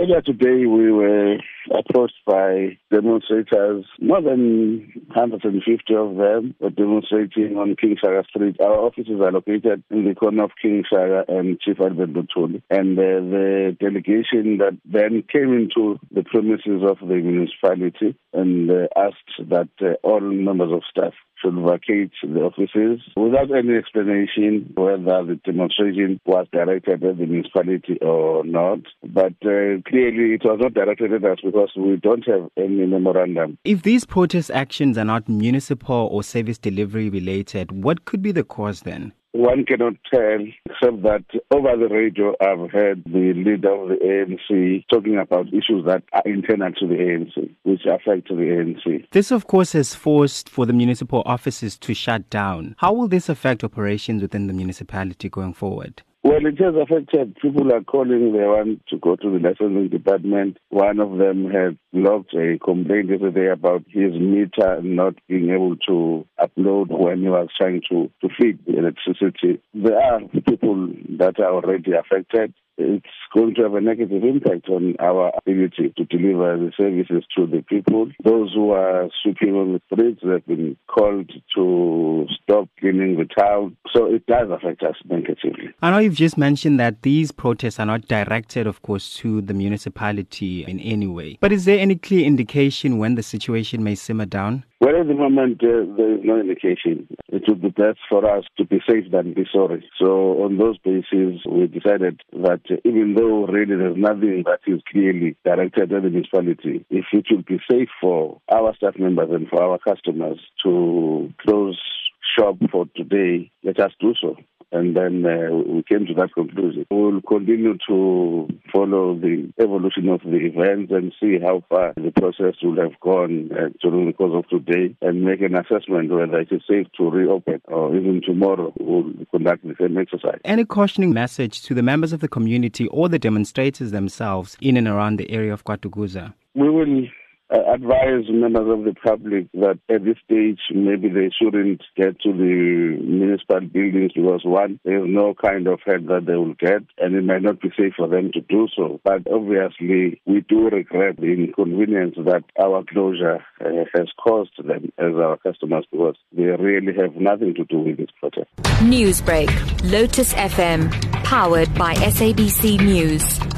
Earlier today, we were approached by demonstrators. More than 150 of them were demonstrating on King Shaka Street. Our offices are located in the corner of King Shaka and Chief Albert Luthuli. And uh, the delegation that then came into the premises of the municipality and uh, asked that uh, all members of staff should vacate the offices without any explanation whether the demonstration was directed at the municipality or not. But uh, clearly, it was not directed at us because we don't have any memorandum. If these protest actions are not municipal or service delivery related, what could be the cause then? One cannot tell, except that over the radio I've heard the leader of the ANC talking about issues that are internal to the ANC, which affect the ANC. This, of course, has forced for the municipal offices to shut down. How will this affect operations within the municipality going forward? Well, it has affected. People are calling. They want to go to the licensing department. One of them had logged a complaint yesterday about his meter not being able to upload when he was trying to, to feed the electricity. There are people that are already affected it's going to have a negative impact on our ability to deliver the services to the people. Those who are sweeping on the streets have been called to stop cleaning the town. So it does affect us negatively. I know you've just mentioned that these protests are not directed, of course, to the municipality in any way. But is there any clear indication when the situation may simmer down? Well, at the moment, uh, there is no indication. It would be best for us to be safe than be sorry. So, on those bases, we decided that uh, even though really there's nothing that is clearly directed at the municipality, if it would be safe for our staff members and for our customers to close for today, let us do so and then uh, we came to that conclusion. We will continue to follow the evolution of the events and see how far the process will have gone uh, during the course of today and make an assessment whether it is safe to reopen or even tomorrow we'll conduct the same exercise. Any cautioning message to the members of the community or the demonstrators themselves in and around the area of KwaDukuza? We will uh, advise members of the public that at this stage maybe they shouldn't get to the municipal buildings because one, there's no kind of help that they will get and it might not be safe for them to do so. But obviously we do regret the inconvenience that our closure uh, has caused them as our customers because they really have nothing to do with this protest. Newsbreak, Lotus FM, powered by SABC News.